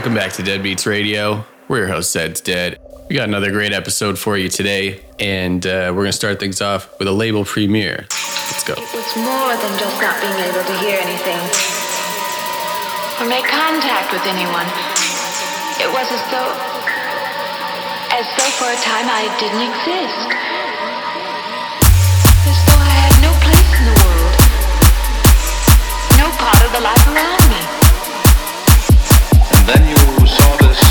Welcome back to Dead Beats Radio. We're your host, Zed's Dead. We got another great episode for you today, and uh, we're going to start things off with a label premiere. Let's go. It was more than just not being able to hear anything or make contact with anyone. It was as though, as though for a time I didn't exist. As though I had no place in the world, no part of the life around me. Then you saw this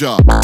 job.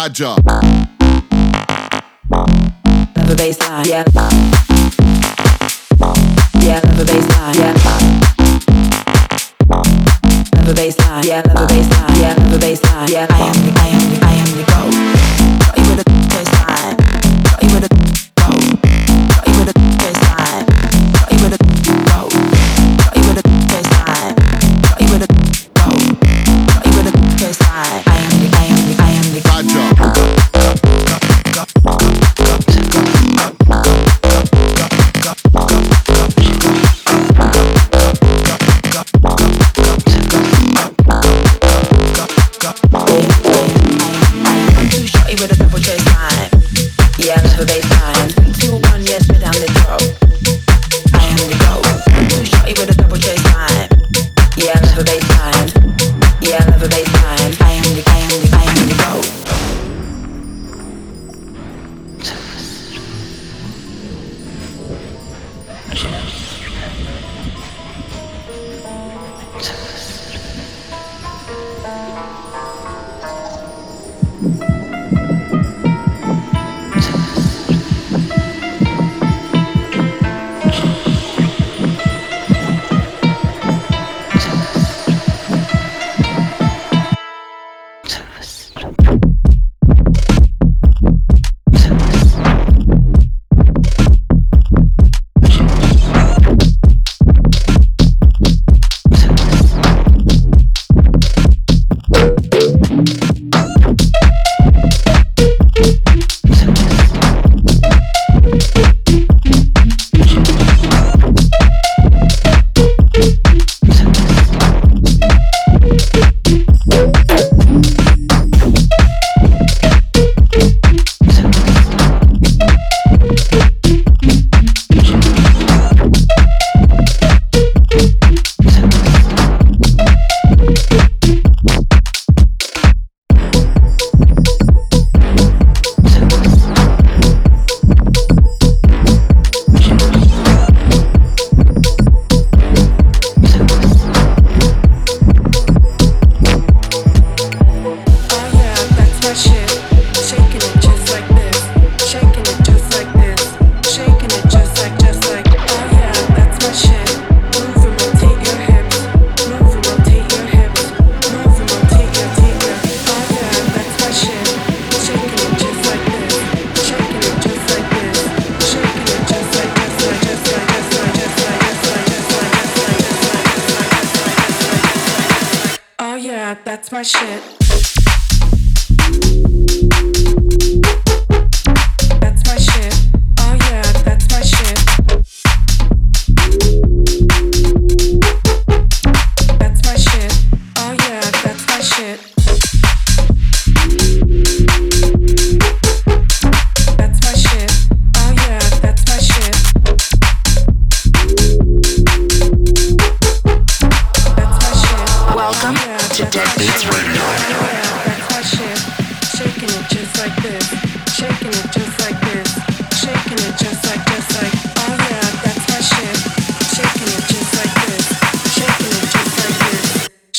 Badger. Love a bassline, yeah. Yeah, love a bassline, yeah. Love a bassline, yeah, love a bassline, yeah, love a bassline, yeah. I am, I am.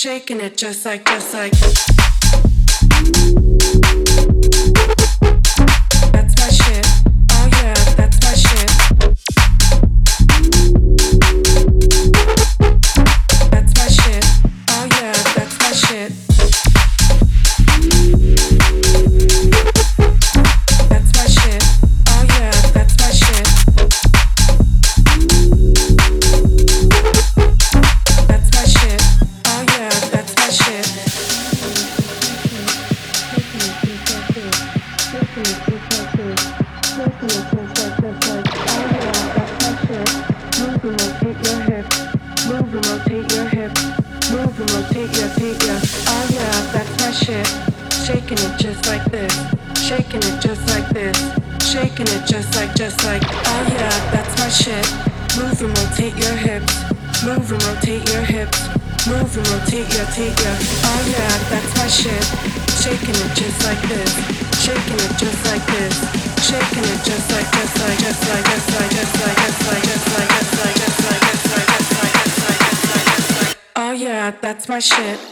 shaking it just like, just like. that's my shit.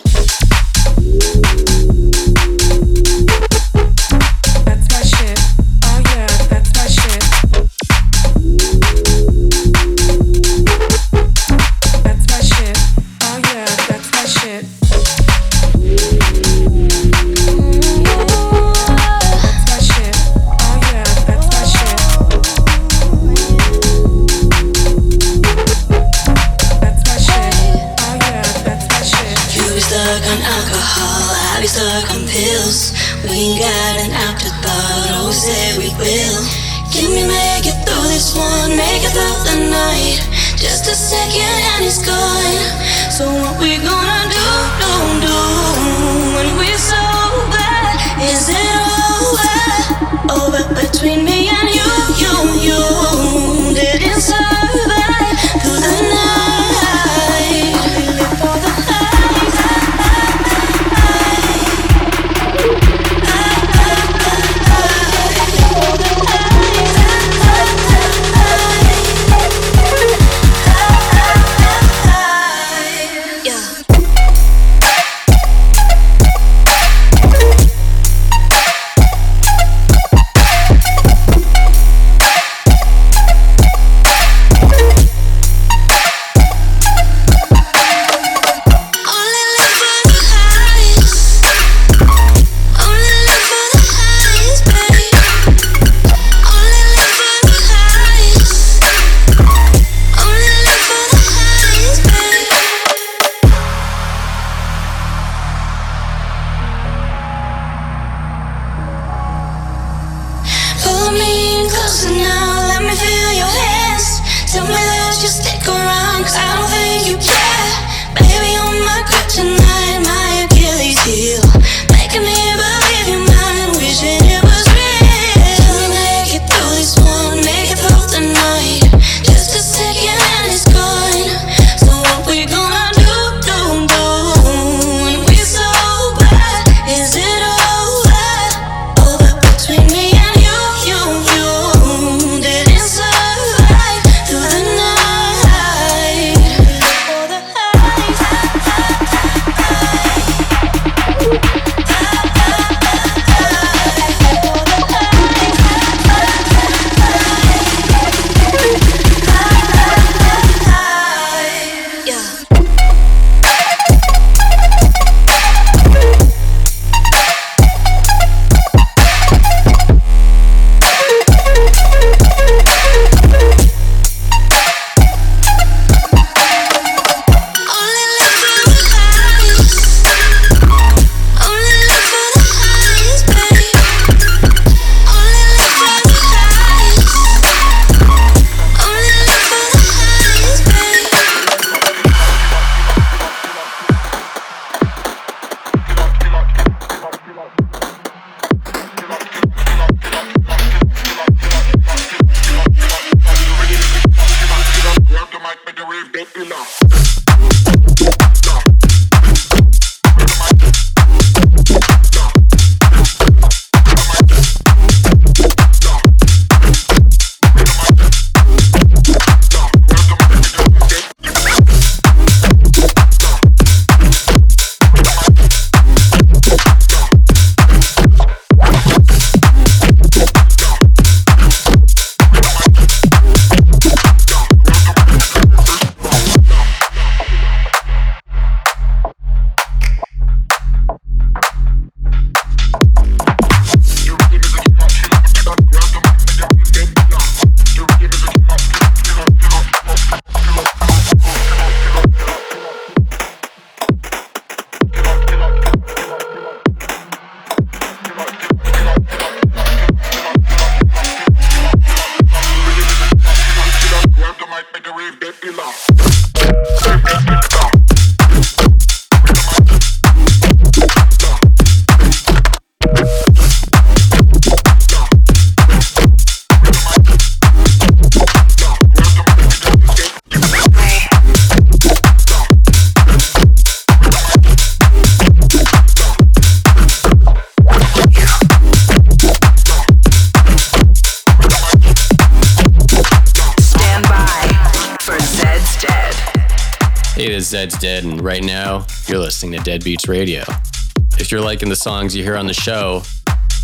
said we will. Can we make it through this one? Make it through the night. Just a second and it's gone. So what we gonna do? Don't do when we're so bad? Is it over? Over between me and you, you, you. Did get enough. Right now you're listening to Dead Beats Radio. If you're liking the songs you hear on the show,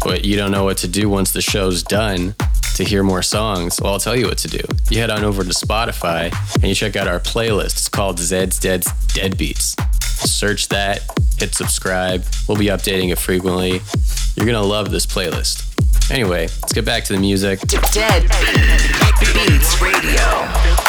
but you don't know what to do once the show's done to hear more songs, well, I'll tell you what to do. You head on over to Spotify and you check out our playlist. It's called Zed's Dead's Dead Beats. Search that, hit subscribe. We'll be updating it frequently. You're gonna love this playlist. Anyway, let's get back to the music. Dead Beats Radio.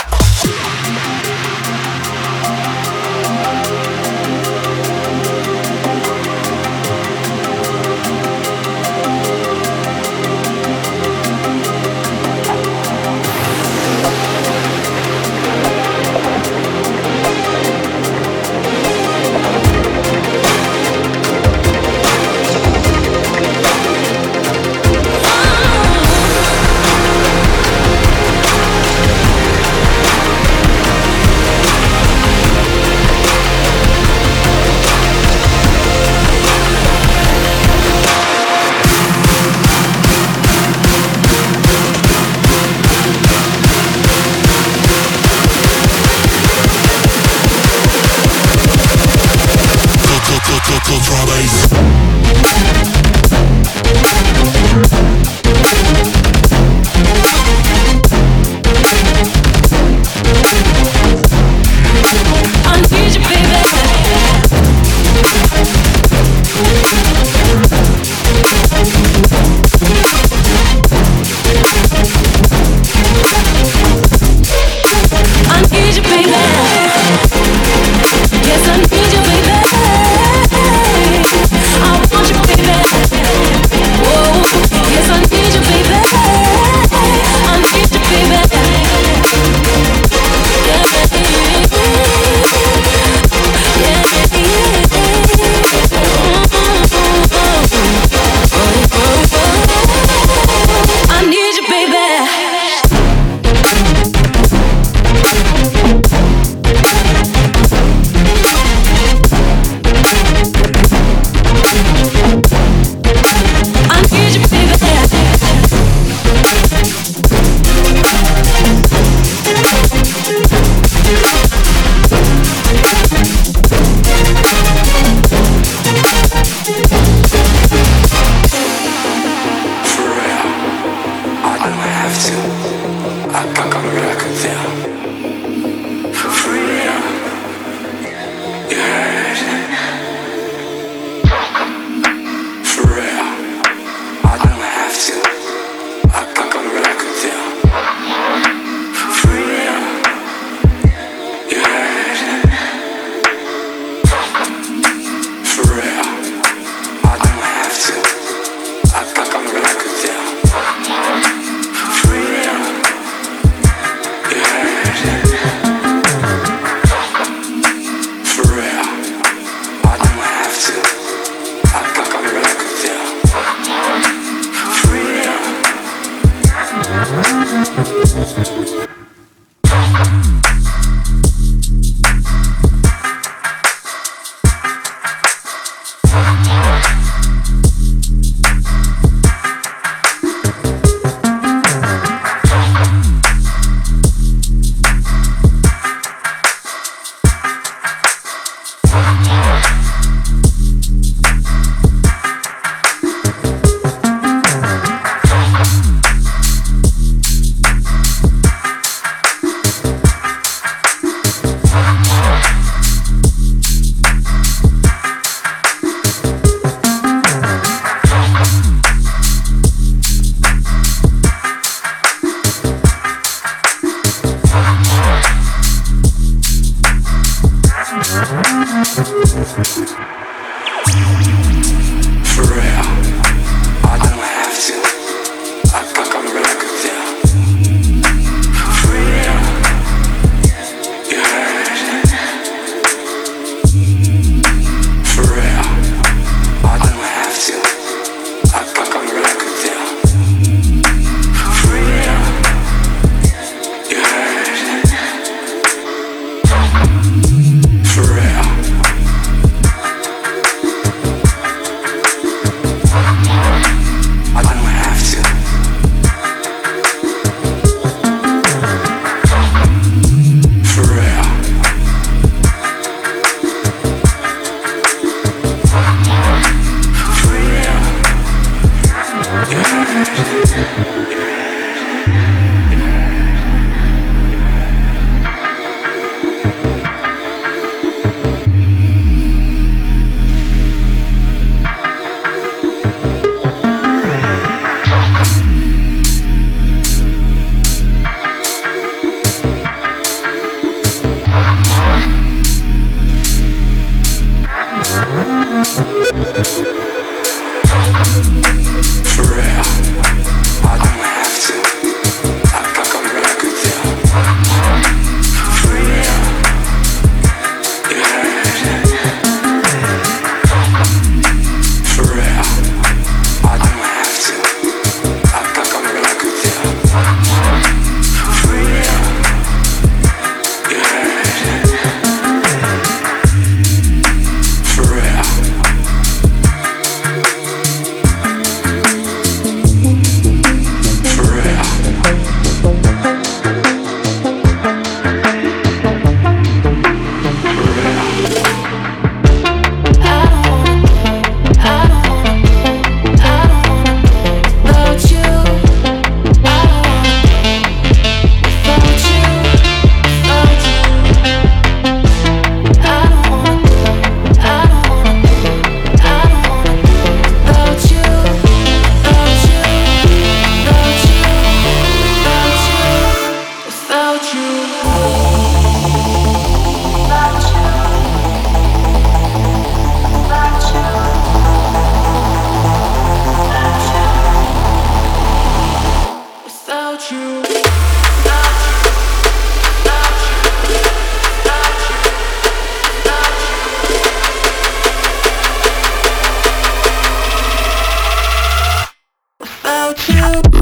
you.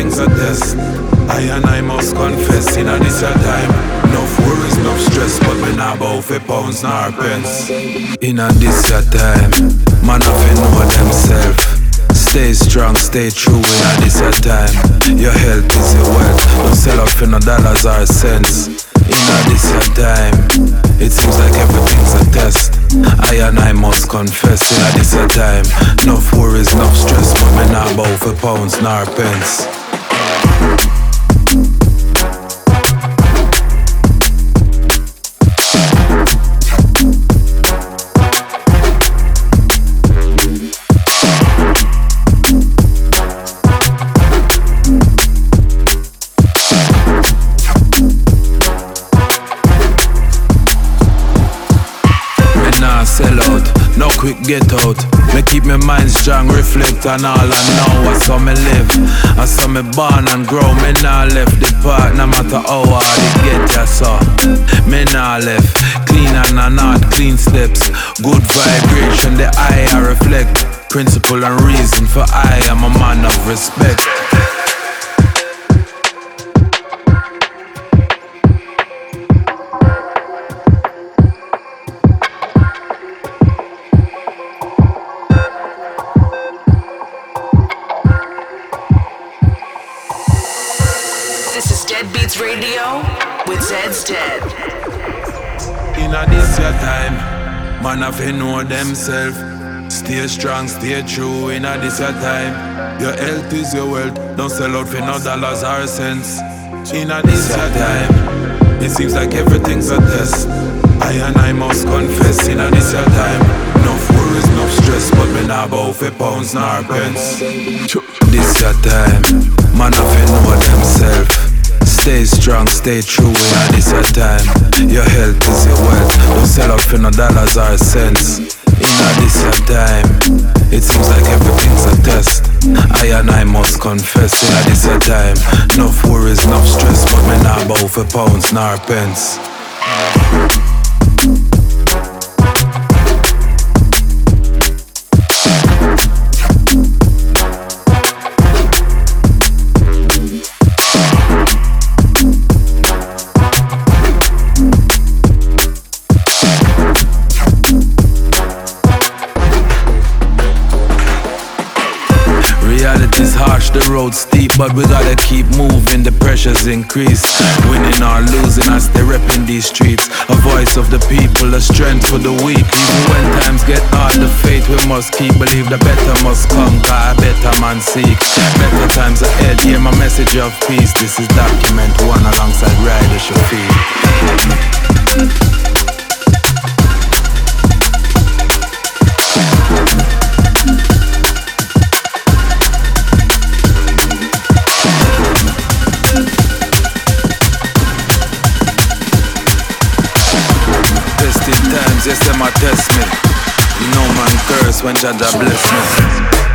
Like everything's a test. I and I must confess, in a this your time. Enough worries, enough stress, but me not bout for pounds nor pence. In a this your time, man have know themself. Stay strong, stay true in a this your time. Your health is your wealth. Don't sell out for no dollars or cents. In a this your time, it seems like everything's a test. I and I must confess, in a this your time. Enough worries, enough stress, but me not bout for pounds nor pence. Me quick get out. Me keep my mind strong, reflect on all I know. I saw me live, I saw me born and grow. Me nah left the part, no matter how hard it get, ya saw. Me nah left, clean and a not clean steps. Good vibration, the eye I reflect. Principle and reason for I am a man of respect. Dead. In a this your time, man have to know themself. Stay strong, stay true. In a this your time, your health is your wealth. Don't sell out for no dollars or cents. In a this your time, it seems like everything's a test. I and I must confess. In a this your time, enough worries, enough stress, but me not bout for pounds nor pence. This your time, man have to know themself. Stay strong, stay true in a this your time. Your health is your wealth. Don't sell out for no dollars or cents. In a this your time, it seems like everything's a test. I and I must confess, in a this your time. Enough worries, enough stress, but me not bout for pounds nor pence. The road steep, but we gotta keep moving. The pressures increase. Winning or losing, I stay repping these streets. A voice of the people, a strength for the weak. Even when times get hard, the faith we must keep. Believe the better must come, God, better man seek. Better times ahead, hear my message of peace. This is document one alongside Ryder Shafiq. When Jah Jah bless me.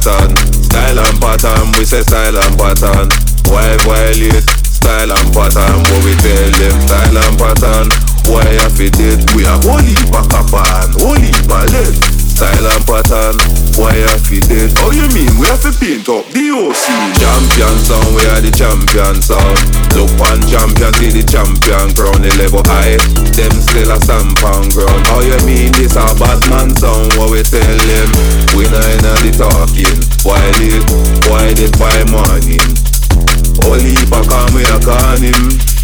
Pattern. Style and pattern, we say style and pattern. Boy violate, style and pattern. What we tell them, style and pattern. Boy, if it did, we have whole heap of copper and of lead. Style and pattern, boy, if it did. Oh, you mean we have to paint up the OC? Champion sound, we are the champion sound. Look on champion, see the champion crown, the level high. Them still a stamp on ground. How you mean this a bad man sound? What we tell them? We not in the talking. Why did, why did by morning? Only if I come we a call him.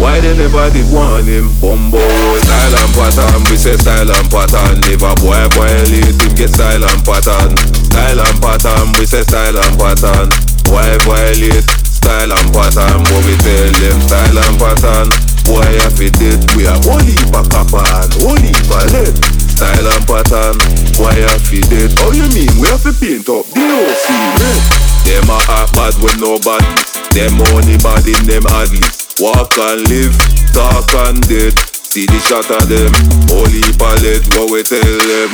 Why they never did want him? Bumbo, style and pattern. We say style and pattern. Never boy violate him, get style and pattern. Style and pattern. We say style and pattern. Why violate? Style and pattern. What we tell them? Style and pattern. Boy, if it did, we whole heap of copper and whole heap lead. Style and pattern. Why if it did? Oh, you mean we have to paint up the OC red? Them a act bad with no badness. Them only bad in them addies. Walk and live, talk and dead. See the shot of them, holy palette, what we tell them.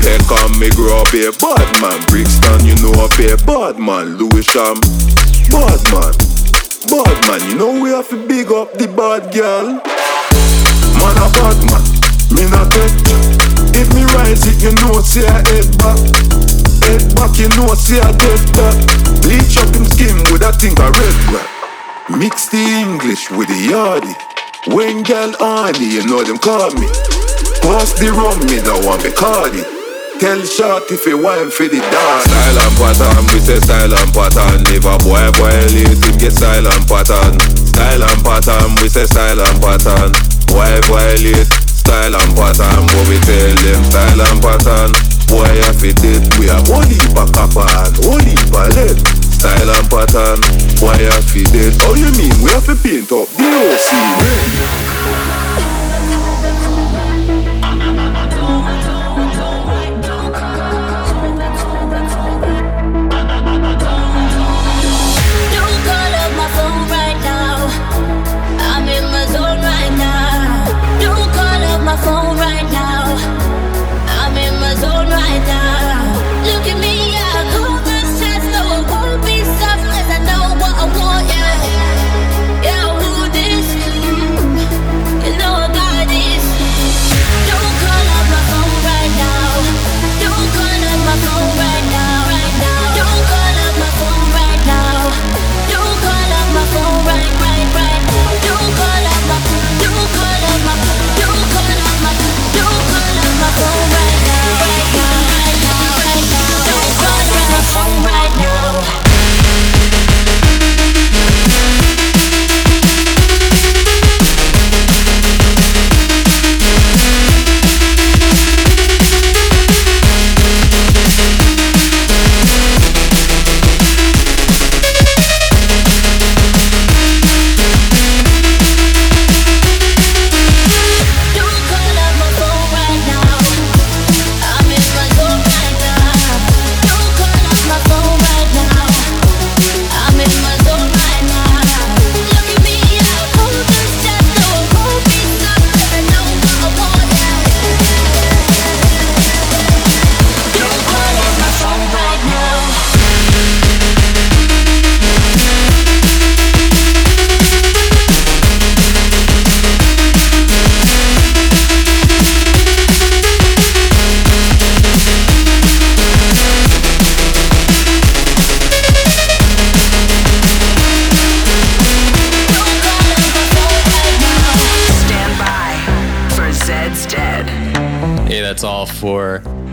They come me grow up a bad man. Brixton, you know up a bad man. Lewisham, bad man. Bad man, you know we have to big up the bad girl. Man a bad man, me not take. If me rise it, you know say I head back. Head back, you know say I dead back. Bleach up him skin with a thing of red black. Mix the English with the yardy. When gal honey, you know them call me. Pass the rum, me don't want Bacardi. Tell short if you want for the. Style and pattern, we say style and pattern. Never boy violate him, get style and pattern. Style and pattern, we say style and pattern. Boy violate, style and pattern. What we tell them, style and pattern. Boy if it did, we have only of copper and heap lead. Style and pattern, why if it did? Oh you mean we have to paint up the OC red? Call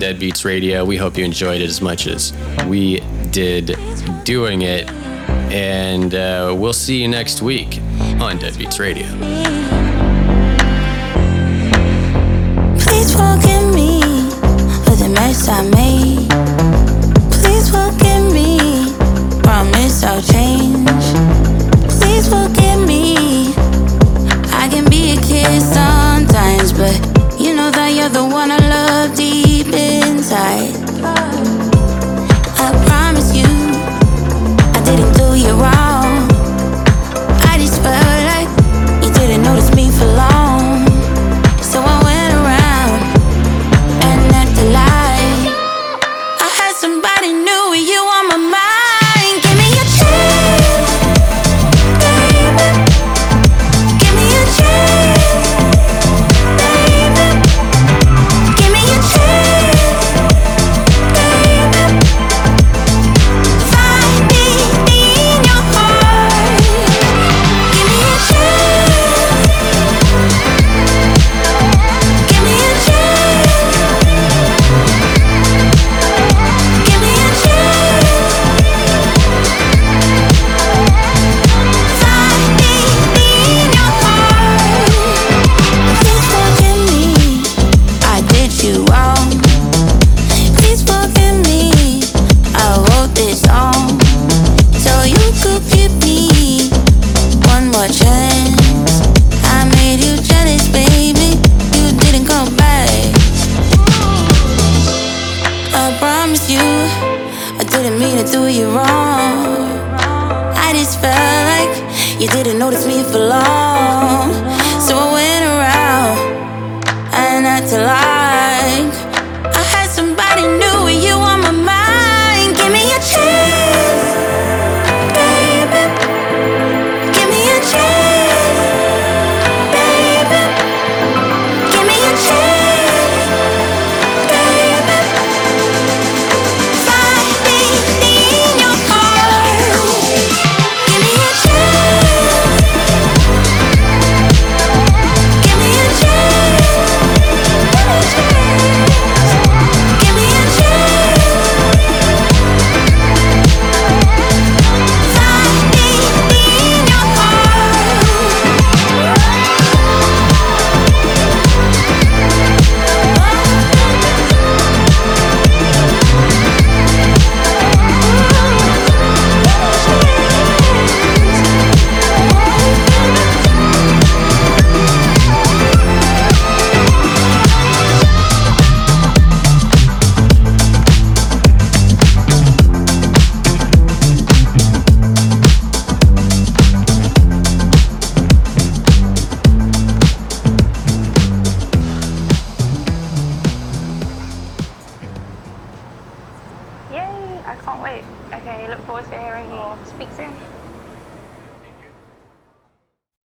Dead Beats Radio. We hope you enjoyed it as much as we did doing it. And uh, we'll see you next week on Dead Beats Radio. Please forgive me for the mess I made. Please forgive me. Promise I'll change. Please forgive me. I can be a kid sometimes, but you know that you're the one side. I promise you, I didn't do you wrong.